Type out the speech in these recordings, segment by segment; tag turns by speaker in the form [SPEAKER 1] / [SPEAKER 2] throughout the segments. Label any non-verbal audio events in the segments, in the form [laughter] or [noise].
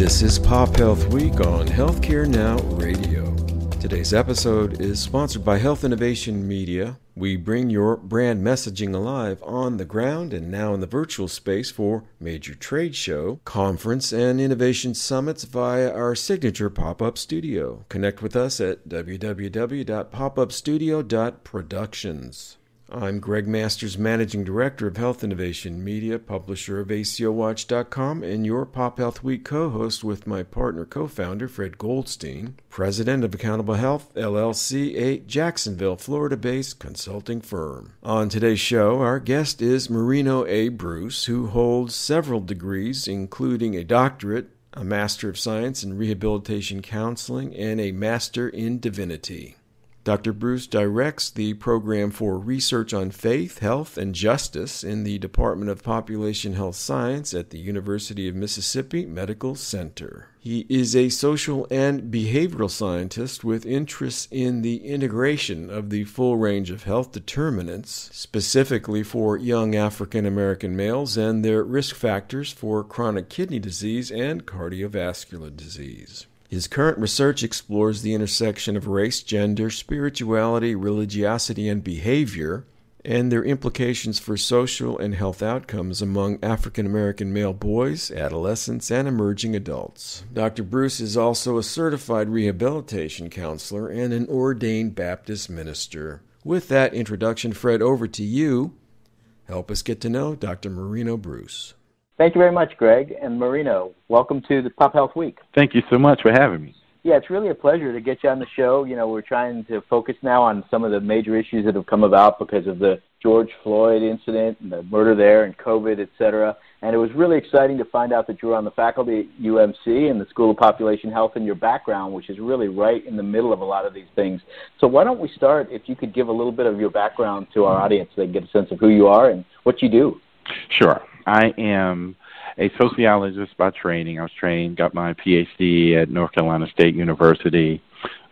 [SPEAKER 1] This is Pop Health Week on Healthcare Now Radio. Today's episode is sponsored by Health Innovation Media. We bring your brand messaging alive on the ground and now in the virtual space for major trade show, conference, and innovation summits via our signature pop up studio. Connect with us at www.popupstudio.productions. I'm Greg Masters, Managing Director of Health Innovation Media, publisher of ACOWatch.com, and your Pop Health Week co host with my partner co founder, Fred Goldstein, President of Accountable Health LLC, a Jacksonville, Florida based consulting firm. On today's show, our guest is Marino A. Bruce, who holds several degrees, including a doctorate, a Master of Science in Rehabilitation Counseling, and a Master in Divinity. Dr. Bruce directs the program for research on faith, health, and justice in the Department of Population Health Science at the University of Mississippi Medical Center. He is a social and behavioral scientist with interests in the integration of the full range of health determinants, specifically for young African American males and their risk factors for chronic kidney disease and cardiovascular disease. His current research explores the intersection of race, gender, spirituality, religiosity, and behavior, and their implications for social and health outcomes among African American male boys, adolescents, and emerging adults. Dr. Bruce is also a certified rehabilitation counselor and an ordained Baptist minister. With that introduction, Fred, over to you. Help us get to know Dr. Marino Bruce.
[SPEAKER 2] Thank you very much, Greg and Marino. Welcome to the Pop Health Week.
[SPEAKER 3] Thank you so much for having me.
[SPEAKER 2] Yeah, it's really a pleasure to get you on the show. You know, we're trying to focus now on some of the major issues that have come about because of the George Floyd incident and the murder there and COVID, et cetera. And it was really exciting to find out that you were on the faculty at UMC and the School of Population Health and your background, which is really right in the middle of a lot of these things. So why don't we start if you could give a little bit of your background to our audience so they can get a sense of who you are and what you do.
[SPEAKER 3] Sure. I am a sociologist by training. I was trained, got my PhD at North Carolina State University.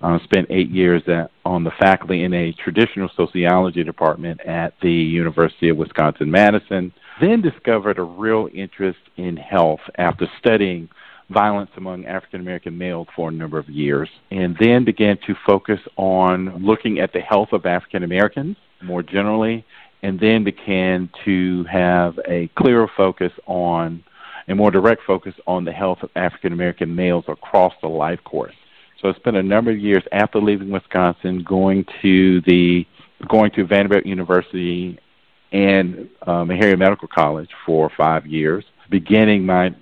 [SPEAKER 3] Uh, spent eight years at, on the faculty in a traditional sociology department at the University of Wisconsin Madison. Then discovered a real interest in health after studying violence among African American males for a number of years, and then began to focus on looking at the health of African Americans more generally and then began to have a clearer focus on a more direct focus on the health of African American males across the life course. So I spent a number of years after leaving Wisconsin going to the going to Vanderbilt University and um, Meharry Medical College for five years, beginning my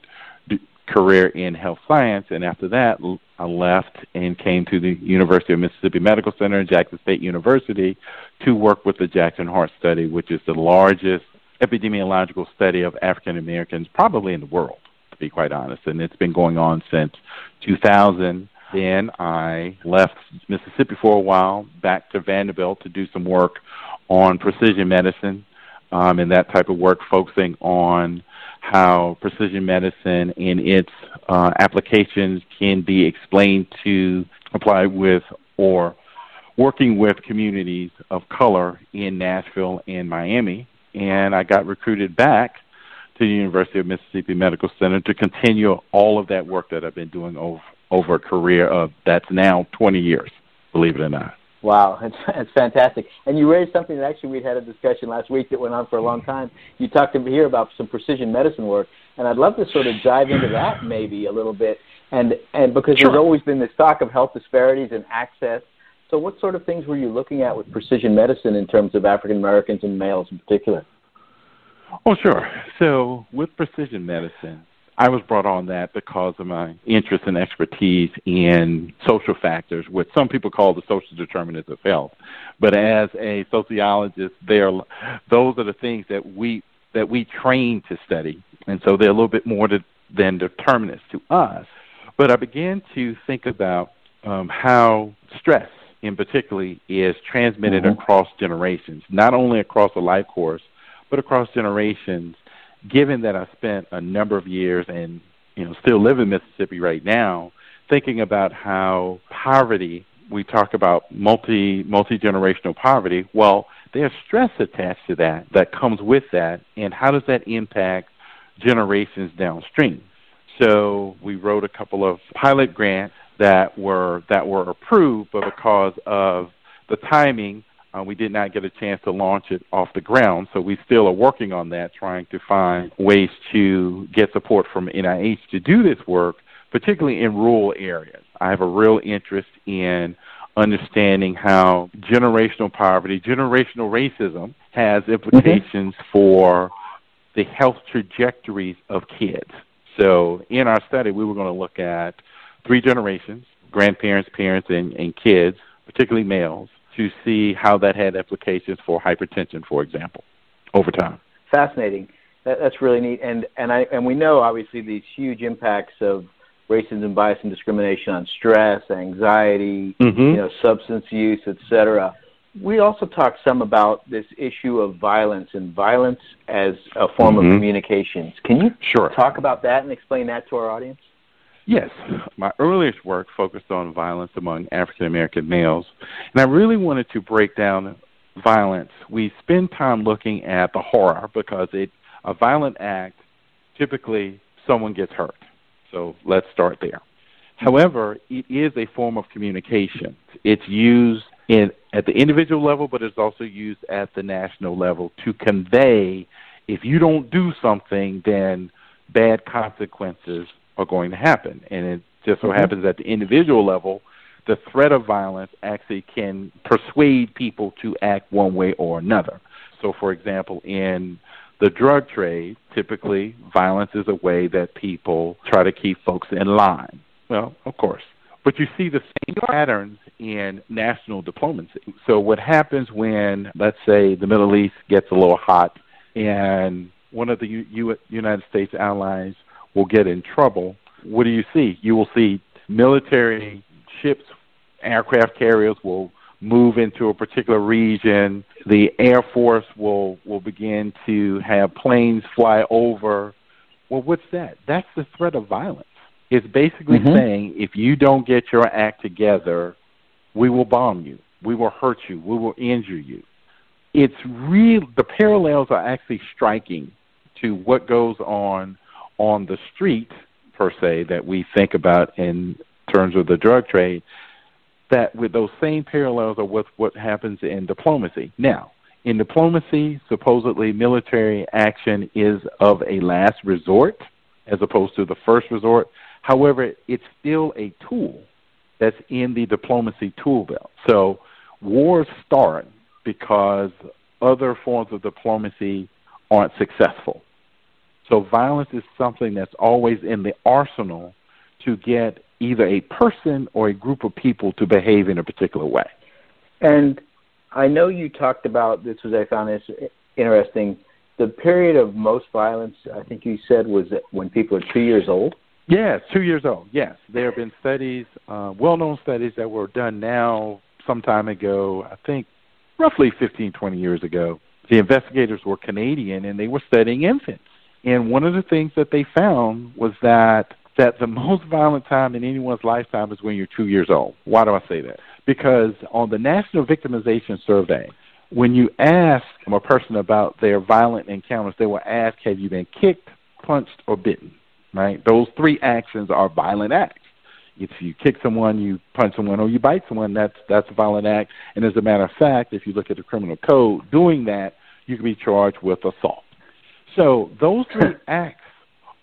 [SPEAKER 3] career in health science, and after that, I left and came to the University of Mississippi Medical Center and Jackson State University to work with the Jackson Heart Study, which is the largest epidemiological study of African Americans probably in the world, to be quite honest. And it's been going on since 2000. Then I left Mississippi for a while, back to Vanderbilt to do some work on precision medicine um, and that type of work, focusing on how precision medicine and its uh, applications can be explained to apply with or working with communities of color in Nashville and Miami. And I got recruited back to the University of Mississippi Medical Center to continue all of that work that I've been doing over, over a career of that's now 20 years, believe it or not.
[SPEAKER 2] Wow, [laughs] it's, it's fantastic. And you raised something that actually we had a discussion last week that went on for a long time. You talked to me here about some precision medicine work, and I'd love to sort of dive into that maybe a little bit. And and because sure. there's always been this talk of health disparities and access. So what sort of things were you looking at with precision medicine in terms of African Americans and males in particular?
[SPEAKER 3] Oh, sure. So with precision medicine, I was brought on that because of my interest and expertise in social factors, what some people call the social determinants of health. But as a sociologist, there those are the things that we that we train to study, and so they're a little bit more to, than determinants to us. But I began to think about um, how stress, in particular, is transmitted mm-hmm. across generations, not only across the life course, but across generations given that I spent a number of years and you know still live in Mississippi right now, thinking about how poverty we talk about multi multi generational poverty. Well, there's stress attached to that that comes with that, and how does that impact generations downstream? So we wrote a couple of pilot grants that were that were approved, but because of the timing, uh, we did not get a chance to launch it off the ground. So we still are working on that, trying to find ways to get support from NIH to do this work, particularly in rural areas. I have a real interest in understanding how generational poverty, generational racism has implications mm-hmm. for the health trajectories of kids. So in our study, we were going to look at three generations, grandparents, parents, and, and kids, particularly males, to see how that had implications for hypertension, for example, over time.
[SPEAKER 2] Fascinating. That, that's really neat. And, and, I, and we know, obviously, these huge impacts of racism, bias, and discrimination on stress, anxiety, mm-hmm. you know, substance use, etc. We also talked some about this issue of violence and violence as a form mm-hmm. of communications. Can you
[SPEAKER 3] sure.
[SPEAKER 2] talk about that and explain that to our audience?
[SPEAKER 3] Yes. My earliest work focused on violence among African American males, and I really wanted to break down violence. We spend time looking at the horror because it a violent act typically someone gets hurt. So let's start there. However, it is a form of communication. It's used in at the individual level, but it's also used at the national level to convey if you don't do something, then bad consequences are going to happen. And it just so mm-hmm. happens at the individual level, the threat of violence actually can persuade people to act one way or another. So, for example, in the drug trade, typically violence is a way that people try to keep folks in line. Well, of course. But you see the same patterns in national diplomacy. So, what happens when, let's say, the Middle East gets a little hot and one of the U- U- United States allies will get in trouble, what do you see? You will see military ships, aircraft carriers will move into a particular region. The Air Force will will begin to have planes fly over. Well, what's that? That's the threat of violence. It's basically mm-hmm. saying if you don't get your act together, we will bomb you, we will hurt you, we will injure you. It's real. The parallels are actually striking to what goes on on the street per se that we think about in terms of the drug trade that with those same parallels are with what happens in diplomacy. Now, in diplomacy, supposedly military action is of a last resort as opposed to the first resort. However, it's still a tool that's in the diplomacy tool belt. So wars start because other forms of diplomacy aren't successful. So violence is something that's always in the arsenal to get either a person or a group of people to behave in a particular way.
[SPEAKER 2] And I know you talked about this was I found this interesting. The period of most violence, I think you said, was when people are two years old.
[SPEAKER 3] Yes, two years old. Yes, there have been studies, uh, well-known studies that were done now some time ago. I think roughly 15, 20 years ago. The investigators were Canadian and they were studying infants and one of the things that they found was that that the [laughs] most violent time in anyone's lifetime is when you're two years old. Why do I say that? Because on the National Victimization Survey, when you ask a person about their violent encounters, they will ask, Have you been kicked, punched, or bitten? Right? Those three actions are violent acts. If you kick someone, you punch someone, or you bite someone, that's that's a violent act. And as a matter of fact, if you look at the criminal code, doing that, you can be charged with assault. So those [laughs] three acts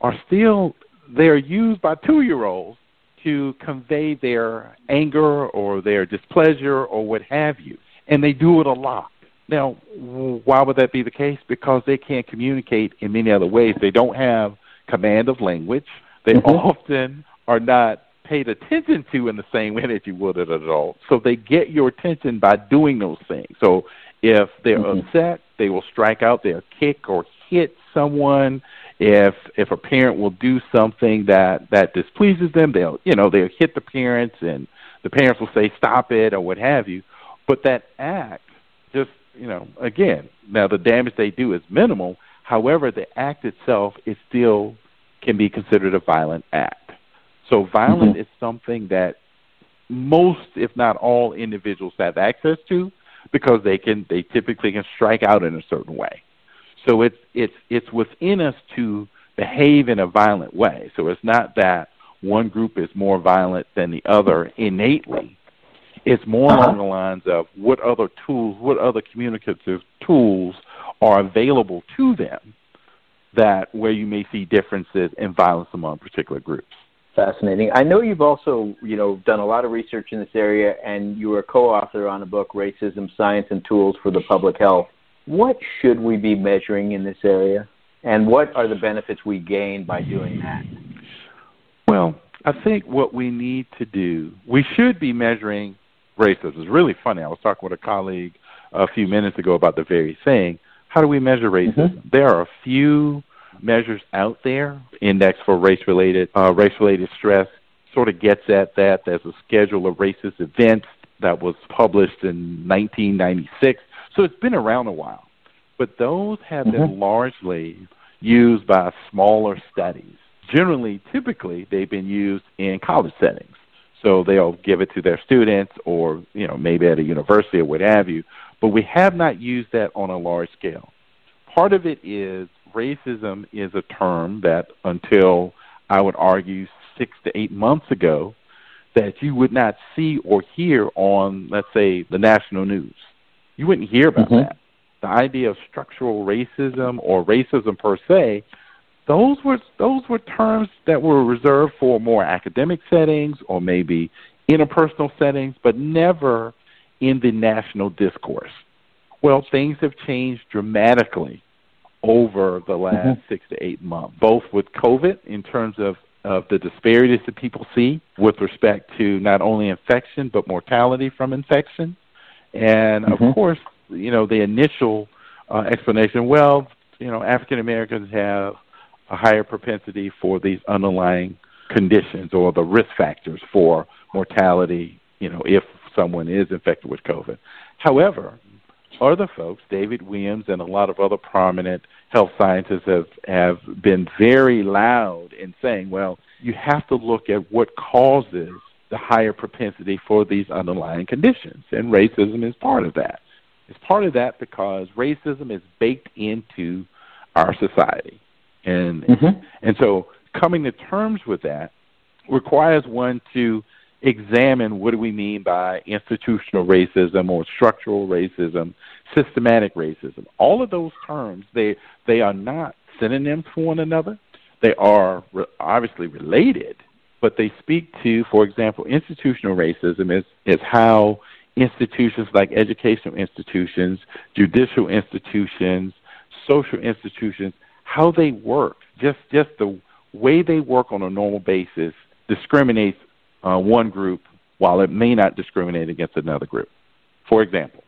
[SPEAKER 3] are still they're used by two year olds to convey their anger or their displeasure or what have you. And they do it a lot. Now, why would that be the case? Because they can't communicate in many other ways. They don't have command of language. They mm-hmm. often are not paid attention to in the same way that you would an adult. So they get your attention by doing those things. So if they're mm-hmm. upset, they will strike out, they'll kick or hit someone if if a parent will do something that that displeases them they'll you know they'll hit the parents and the parents will say stop it or what have you. But that act just you know again now the damage they do is minimal. However the act itself is still can be considered a violent act. So violence mm-hmm. is something that most if not all individuals have access to because they can they typically can strike out in a certain way so it's it's it's within us to behave in a violent way. So it's not that one group is more violent than the other innately. It's more uh-huh. along the lines of what other tools, what other communicative tools are available to them that where you may see differences in violence among particular groups.
[SPEAKER 2] Fascinating. I know you've also, you know, done a lot of research in this area, and you were a co-author on a book, "Racism: Science and Tools for the Public Health." What should we be measuring in this area, and what are the benefits we gain by doing that?
[SPEAKER 3] Well, I think what we need to do, we should be measuring racism. It's really funny. I was talking with a colleague a few minutes ago about the very thing. How do we measure racism? Mm-hmm. There are a few measures out there. Index for race-related uh, race-related stress sort of gets at that. There's a schedule of racist events that was published in 1996. So it's been around a while. But those have mm-hmm. been largely used by smaller studies. Generally, typically, they've been used in college settings. So they'll give it to their students or, you know, maybe at a university or what have you. But we have not used that on a large scale. Part of it is racism is a term that until I would argue six to eight months ago, that you would not see or hear on, let's say, the national news. You wouldn't hear about mm-hmm. that. The idea of structural racism or racism per se, those were those were terms that were reserved for more academic settings or maybe interpersonal settings, but never in the national discourse. Well, things have changed dramatically over the last mm-hmm. six to eight months, both with COVID in terms of, of the disparities that people see with respect to not only infection but mortality from infection. And mm-hmm. of course, you know, the initial uh, explanation, well, you know, African Americans have a higher propensity for these underlying conditions or the risk factors for mortality, you know, if someone is infected with COVID. However, other folks, David Williams and a lot of other prominent health scientists have, have been very loud in saying, well, you have to look at what causes the higher propensity for these underlying conditions, and racism is part of that. It's part of that because racism is baked into our society. And mm-hmm. and so coming to terms with that requires one to examine what do we mean by institutional racism or structural racism, systematic racism. All of those terms, they they are not synonyms for one another. They are re- obviously related, but they speak to, for example, institutional racism is is how institutions like educational institutions, judicial institutions, social institutions, how they work, just just the way they work on a normal basis discriminates uh, one group while it may not discriminate against another group. For example,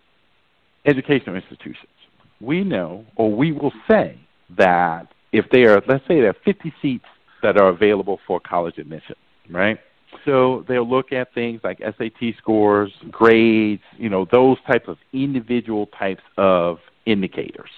[SPEAKER 3] educational institutions. We know, or we will say, that if there are, let's say there are 50 seats that are available for college admission, right? So they'll look at things like SAT scores, grades, you know, those types of individual types of indicators.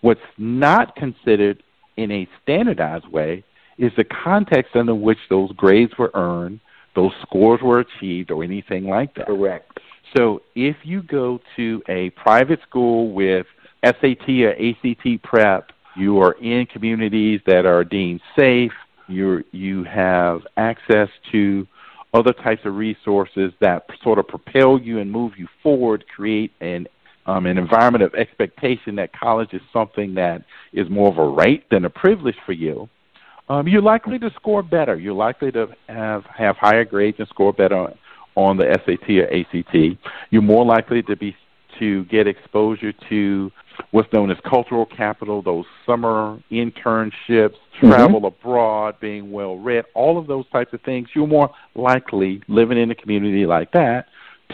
[SPEAKER 3] What's not considered in a standardized way is the context under which those grades were earned, those scores were achieved or anything like that.
[SPEAKER 2] Correct.
[SPEAKER 3] So if you go to a private school with SAT or ACT prep, you are in communities that are deemed safe, you you have access to other types of resources that sort of propel you and move you forward, create an um, an environment of expectation that college is something that is more of a right than a privilege for you um, you're likely to score better. You're likely to have, have higher grades and score better on the SAT or ACT. You're more likely to be to get exposure to what's known as cultural capital, those summer internships, mm-hmm. travel abroad, being well read, all of those types of things. You're more likely living in a community like that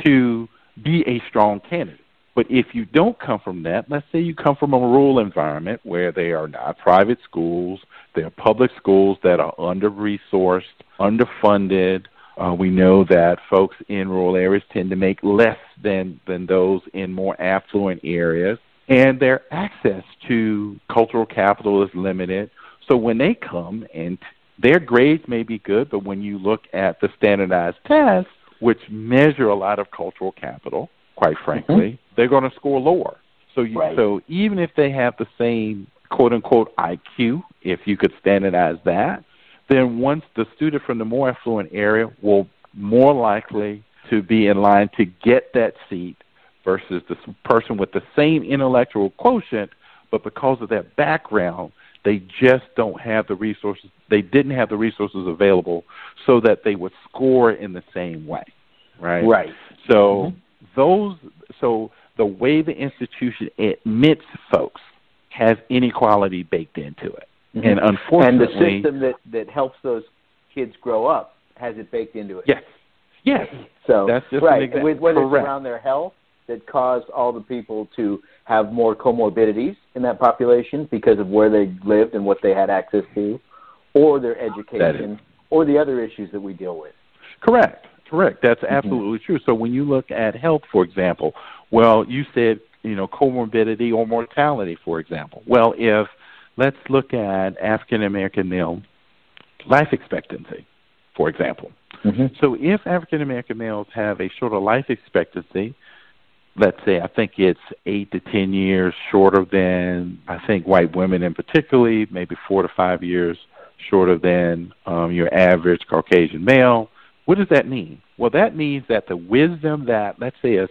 [SPEAKER 3] to be a strong candidate. But if you don't come from that, let's say you come from a rural environment where they are not private schools, they're public schools that are under resourced, underfunded. Uh, we know that folks in rural areas tend to make less than, than those in more affluent areas, and their access to cultural capital is limited. So when they come and their grades may be good, but when you look at the standardized tests, which measure a lot of cultural capital, quite frankly, mm-hmm. they're going to score lower. So you, right. so even if they have the same quote unquote IQ, if you could standardize that, then once the student from the more affluent area will more likely to be in line to get that seat versus the person with the same intellectual quotient, but because of that background, they just don't have the resources. They didn't have the resources available so that they would score in the same way, right?
[SPEAKER 2] Right.
[SPEAKER 3] So
[SPEAKER 2] mm-hmm.
[SPEAKER 3] those, so the way the institution admits folks has inequality baked into it, mm-hmm. and unfortunately,
[SPEAKER 2] and the system that that helps those kids grow up has it baked into it.
[SPEAKER 3] Yes. Yes.
[SPEAKER 2] So
[SPEAKER 3] that's just
[SPEAKER 2] right.
[SPEAKER 3] An
[SPEAKER 2] With, whether
[SPEAKER 3] Correct.
[SPEAKER 2] it's around their health that caused all the people to have more comorbidities in that population because of where they lived and what they had access to, or their education, or the other issues that we deal with.
[SPEAKER 3] Correct. Correct. That's
[SPEAKER 2] Mm-hmm.
[SPEAKER 3] absolutely true. So when you look at health, for example, well, you said you know comorbidity or mortality, for example. Well, if let's look at African American male life expectancy, for example.
[SPEAKER 2] Mm-hmm.
[SPEAKER 3] So if African American males have a shorter life expectancy, let's say I think it's eight to ten years shorter than I think white women in particularly, maybe four to five years shorter than um, your average Caucasian male. What does that mean? Well, that means that the wisdom that let's say a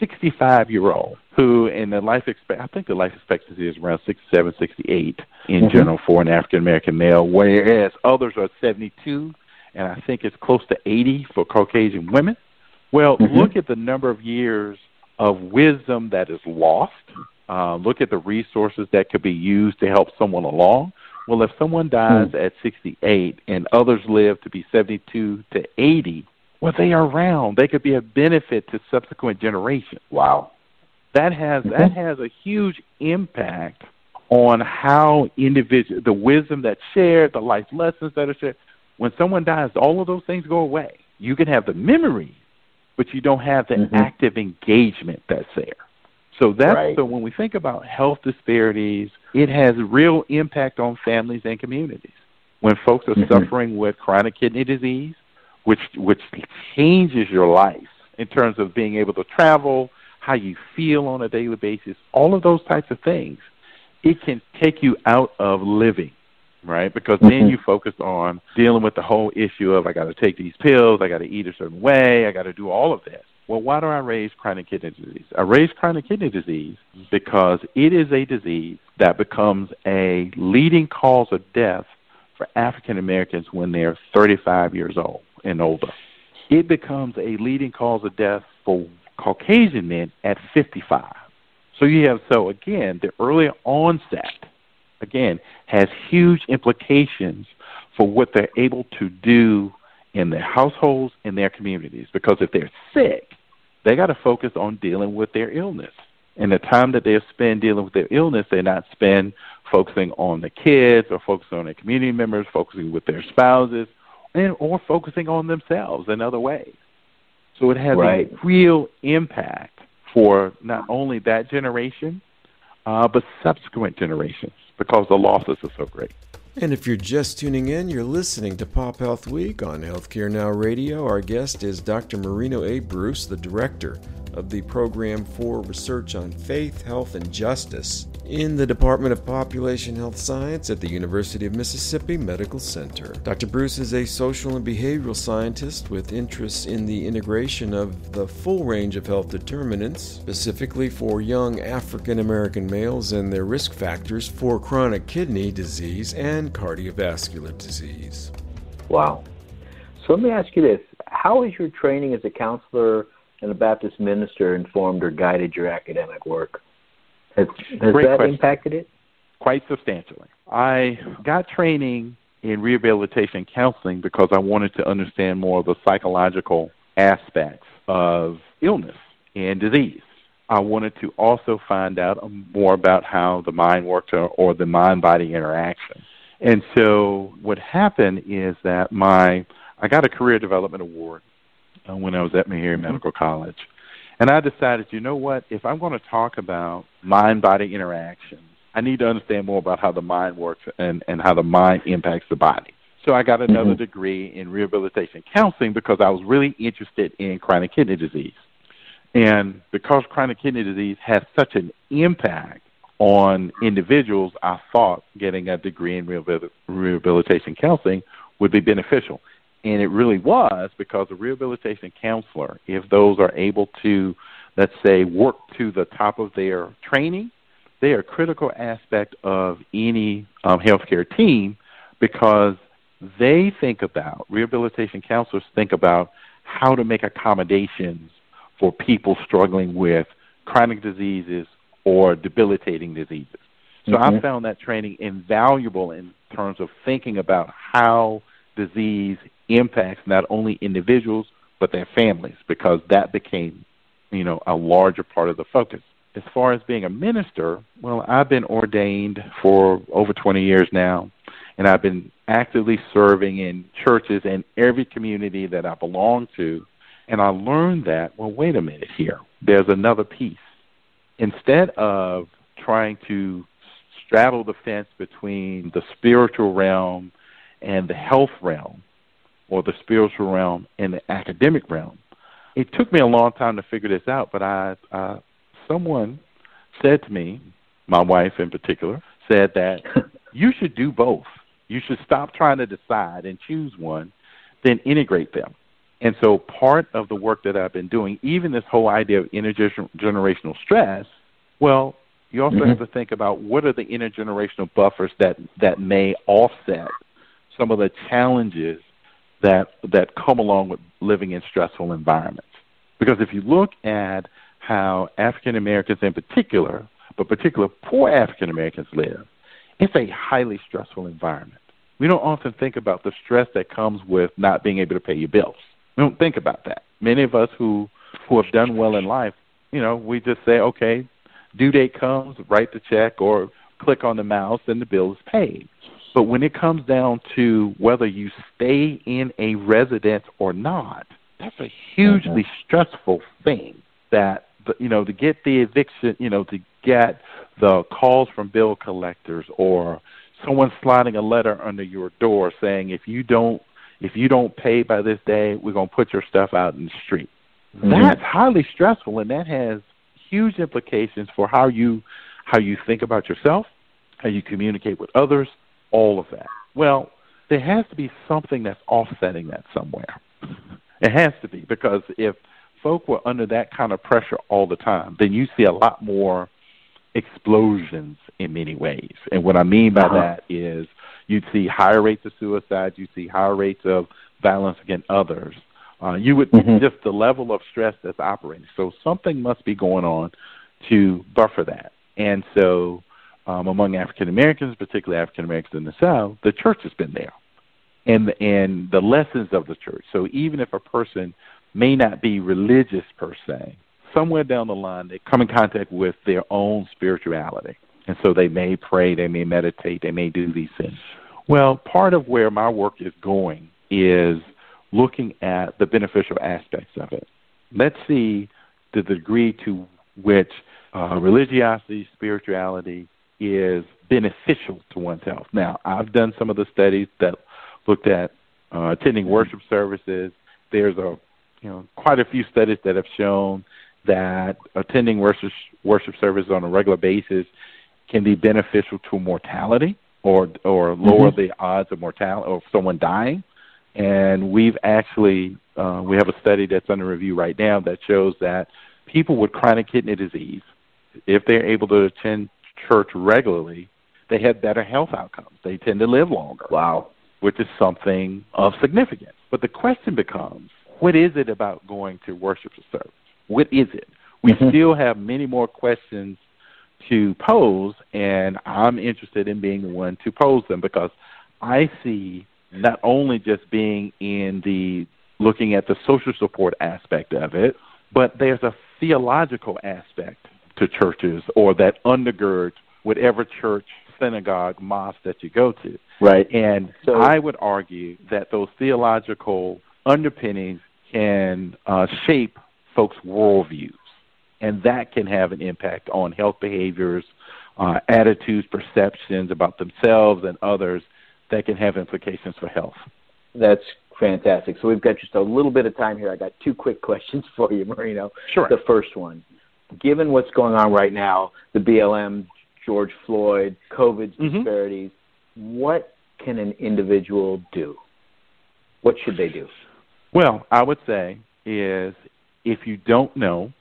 [SPEAKER 3] 65 year old who in the life expect I think the life expectancy is around 67, 68 in
[SPEAKER 2] Mhm.
[SPEAKER 3] general for an African American male, whereas others are 72 and I think it's close to 80 for Caucasian women. Well,
[SPEAKER 2] Mhm.
[SPEAKER 3] look at the number of years of wisdom that is lost. Uh, look at the resources that could be used to help someone along. Well, if someone dies at 68 and others live to be 72 to 80, well, they are around. They could be a benefit to subsequent generations.
[SPEAKER 2] Wow.
[SPEAKER 3] That has
[SPEAKER 2] Mhm.
[SPEAKER 3] that has a huge impact on how individual the wisdom that's shared, the life lessons that are shared. When someone dies, all of those things go away. You can have the memory, but you don't have the
[SPEAKER 2] Mhm.
[SPEAKER 3] active engagement that's there. So that's
[SPEAKER 2] Right.
[SPEAKER 3] so when we think about health disparities, it has real impact on families and communities. When folks are
[SPEAKER 2] Mhm.
[SPEAKER 3] suffering with chronic kidney disease, which which changes your life in terms of being able to travel, how you feel on a daily basis, all of those types of things, it can take you out of living, right? Because then
[SPEAKER 2] Mhm.
[SPEAKER 3] you focus on dealing with the whole issue of I got to take these pills, I got to eat a certain way, I got to do all of this. Well, why do I raise chronic kidney disease? I raise chronic kidney disease because it is a disease that becomes a leading cause of death for African Americans when they're 35 years old and older. It becomes a leading cause of death for Caucasian men at 55. So you have, so again, the early onset, again, has huge implications for what they're able to do in their households and their communities. Because if they're sick, they got to focus on dealing with their illness. And the time that they spend dealing with their illness, they not spend focusing on the kids or focusing on their community members, focusing with their spouses, and or focusing on themselves in other ways. So it has
[SPEAKER 2] Right.
[SPEAKER 3] a real impact for not only that generation, uh, but subsequent generations because the losses are so great.
[SPEAKER 1] And if you're just tuning in, you're listening to Pop Health Week on Healthcare Now Radio. Our guest is Dr. Marino A. Bruce, the director of the Program for Research on Faith, Health, and Justice in the Department of Population Health Science at the University of Mississippi Medical Center. Dr. Bruce is a social and behavioral scientist with interests in the integration of the full range of health determinants, specifically for young African American males and their risk factors for chronic kidney disease and cardiovascular disease.
[SPEAKER 2] Wow. So let me ask you this: How has your training as a counselor and a Baptist minister informed or guided your academic work? Has, has
[SPEAKER 3] Great
[SPEAKER 2] that
[SPEAKER 3] question.
[SPEAKER 2] impacted it?
[SPEAKER 3] quite substantially. I got training in rehabilitation counseling because I wanted to understand more of the psychological aspects of illness and disease. I wanted to also find out more about how the mind works or, or the mind body interaction. And so what happened is that my I got a career development award uh, when I was at Meharry Medical College. And I decided, you know what, if I'm going to talk about mind body interaction, I need to understand more about how the mind works and, and how the mind impacts the body. So I got another
[SPEAKER 2] Mhm.
[SPEAKER 3] degree in rehabilitation counseling because I was really interested in chronic kidney disease. And because chronic kidney disease has such an impact on individuals, I thought getting a degree in rehabilitation counseling would be beneficial. And it really was because a rehabilitation counselor, if those are able to, let's say, work to the top of their training, they are a critical aspect of any um, healthcare team because they think about, rehabilitation counselors think about how to make accommodations for people struggling with chronic diseases or debilitating diseases. So mm-hmm. I found that training invaluable in terms of thinking about how disease impacts not only individuals but their families because that became, you know, a larger part of the focus. As far as being a minister, well, I've been ordained for over 20 years now, and I've been actively serving in churches in every community that I belong to. And I learned that, well, wait a minute here. There's another piece. Instead of trying to straddle the fence between the spiritual realm and the health realm, or the spiritual realm and the academic realm, it took me a long time to figure this out. But I, uh, someone said to me, my wife in particular, said that [laughs] you should do both. You should stop trying to decide and choose one, then integrate them. And so part of the work that I've been doing, even this whole idea of intergenerational stress, well, you also mm-hmm. have to think about what are the intergenerational buffers that, that may offset some of the challenges that that come along with living in stressful environments. Because if you look at how African Americans in particular, but particularly poor African Americans live, it's a highly stressful environment. We don't often think about the stress that comes with not being able to pay your bills. We don't think about that. Many of us who who have done well in life, you know, we just say, okay, due date comes, write the check or click on the mouse and the bill is paid. But when it comes down to whether you stay in a residence or not, that's a hugely mm-hmm. stressful thing that you know to get the eviction, you know, to get the calls from bill collectors or someone sliding a letter under your door saying if you don't if you don't pay by this day, we're going to put your stuff out in the street. Mm-hmm. That's highly stressful and that has huge implications for how you how you think about yourself, how you communicate with others, all of that. Well, there has to be something that's offsetting that somewhere. It has to be because if folk were under that kind of pressure all the time, then you see a lot more explosions in many ways. And what I mean by uh-huh. that is you'd see higher rates of suicide, You'd see higher rates of violence against others. Uh, you would mm-hmm. just the level of stress that's operating. So something must be going on to buffer that. And so, um, among African Americans, particularly African Americans in the South, the church has been there, and and the lessons of the church. So even if a person may not be religious per se, somewhere down the line they come in contact with their own spirituality. And so they may pray, they may meditate, they may do these things. Well, part of where my work is going is looking at the beneficial aspects of it. Let's see the degree to which uh, religiosity, spirituality is beneficial to one's health. Now, I've done some of the studies that looked at uh, attending worship services. There's a you know quite a few studies that have shown that attending worship worship service on a regular basis can be beneficial to mortality or or lower mm-hmm. the odds of mortality of someone dying. And we've actually uh, we have a study that's under review right now that shows that people with chronic kidney disease, if they're able to attend church regularly, they have better health outcomes. They tend to live longer.
[SPEAKER 2] Wow.
[SPEAKER 3] Which is something of significance. But the question becomes, what is it about going to worship service? What is it? We mm-hmm. still have many more questions to pose, and I'm interested in being the one to pose them because I see not only just being in the looking at the social support aspect of it, but there's a theological aspect to churches or that undergirds whatever church, synagogue, mosque that you go to.
[SPEAKER 2] Right.
[SPEAKER 3] And so I would argue that those theological underpinnings can uh, shape folks' worldviews, and that can have an impact on health behaviors, uh, attitudes, perceptions about themselves and others that can have implications for health.
[SPEAKER 2] That's fantastic. So we've got just a little bit of time here. I got two quick [laughs] questions for you, Marino.
[SPEAKER 3] Sure.
[SPEAKER 2] The first one, given what's going on right now, the BLM George Floyd, COVID's
[SPEAKER 3] Mhm.
[SPEAKER 2] disparities. What can an individual do? What should they do?
[SPEAKER 3] Well, I would say is if you don't know,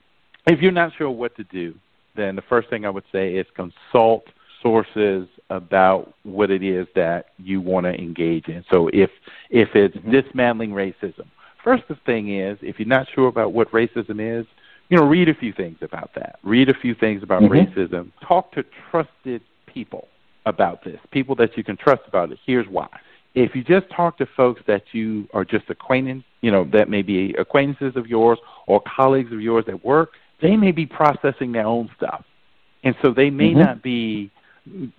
[SPEAKER 3] if you're not sure what to do, then the first thing I would say is consult sources about what it is that you want to engage in. So if if it's
[SPEAKER 2] Mhm.
[SPEAKER 3] dismantling racism, first the thing is if you're not sure about what racism is, you know, read a few things about that. Read a few things about
[SPEAKER 2] Mhm.
[SPEAKER 3] racism. Talk to trusted people about this, people that you can trust about it. Here's why. If you just talk to folks that you are just acquainted, you know, that may be acquaintances of yours or colleagues of yours at work, they may be processing their own stuff. And so they may
[SPEAKER 2] Mhm.
[SPEAKER 3] not be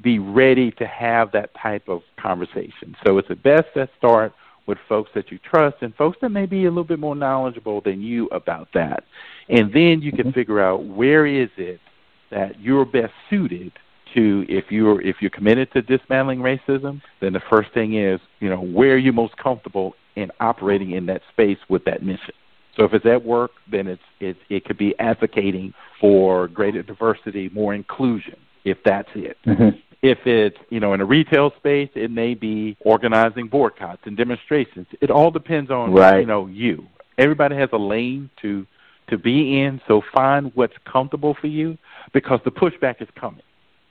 [SPEAKER 3] be ready to have that type of conversation. So it's best to start with folks that you trust and folks that may be a little bit more knowledgeable than you about that. And then you can
[SPEAKER 2] Mhm.
[SPEAKER 3] figure out where is it that you're best suited to if you're if you're committed to dismantling racism, then the first thing is, you know, where are you most comfortable in operating in that space with that mission. So if it's at work, then it's it it could be advocating for greater diversity, more inclusion, if that's it. Mm-hmm. If it's, you know, in a retail space, it may be organizing boycotts and demonstrations. It all depends on,
[SPEAKER 2] Right.
[SPEAKER 3] you know, you. Everybody has a lane to to be in, so find what's comfortable for you because the pushback is coming.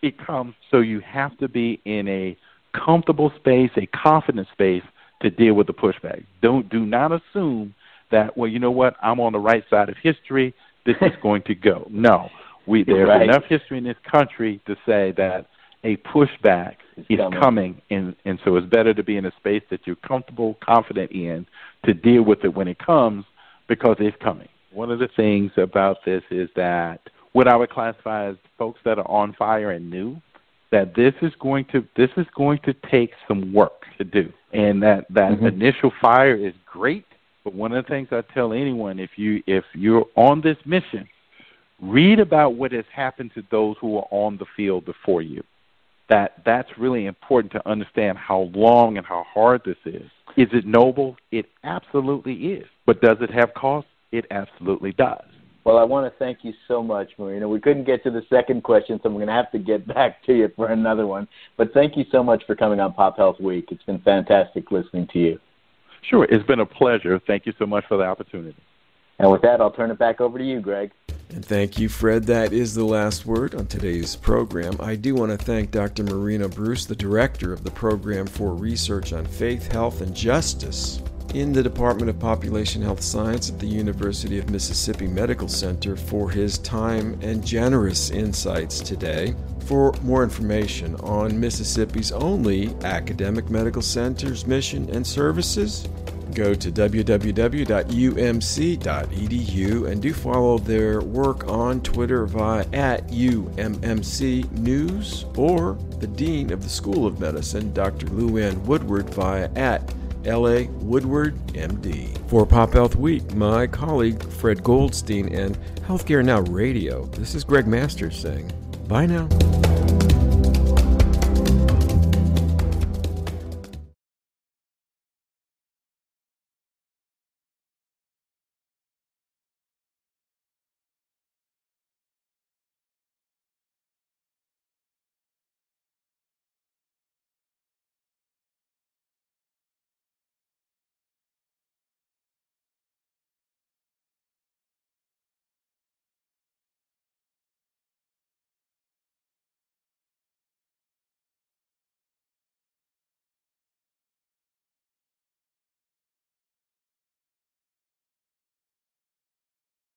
[SPEAKER 3] It comes, so you have to be in a comfortable space, a confident space to deal with the pushback. Don't do not assume that, well, you know what, I'm on the right side of history, this is [laughs] going to go. No. We there's
[SPEAKER 2] Right.
[SPEAKER 3] enough history in this country to say that a pushback
[SPEAKER 2] It's
[SPEAKER 3] is
[SPEAKER 2] coming.
[SPEAKER 3] coming, and and so it's better to be in a space that you're comfortable, confident in to deal with it when it comes because it's coming. One of the things about this is that what I would classify as folks that are on fire and new, that this is going to this is going to take some work to do, and that that
[SPEAKER 2] Mhm.
[SPEAKER 3] initial fire is great. But one of the things I tell anyone, if you if you're on this mission, read about what has happened to those who are on the field before you. That that's really important to understand how long and how hard this is. Is it noble? It absolutely is. But does it have cost? It absolutely does.
[SPEAKER 2] Well, I want to thank you so much, Marino. We couldn't get to the second question, so I'm going to have to get back to you for another one. But thank you so much for coming on Pop Health Week. It's been fantastic listening to you.
[SPEAKER 3] Sure, it's been a pleasure. Thank you so much for the opportunity.
[SPEAKER 2] And with that, I'll turn it back over to you, Greg.
[SPEAKER 1] And thank you, Fred. That is the last word on today's program. I do want to thank Dr. Marino Bruce, the director of the Program for Research on Faith, Health, and Justice in the Department of Population Health Science at the University of Mississippi Medical Center, for his time and generous insights today. For more information on Mississippi's only academic medical center's mission and services, go to www.umc.edu and do follow their work on Twitter via at UMMC News or the Dean of the School of Medicine, Dr. Lou LouAnn Woodward, via at LA Woodward MD. For Pop Health Week, my colleague Fred Goldstein and Healthcare Now Radio, this is Greg Masters saying, bye now.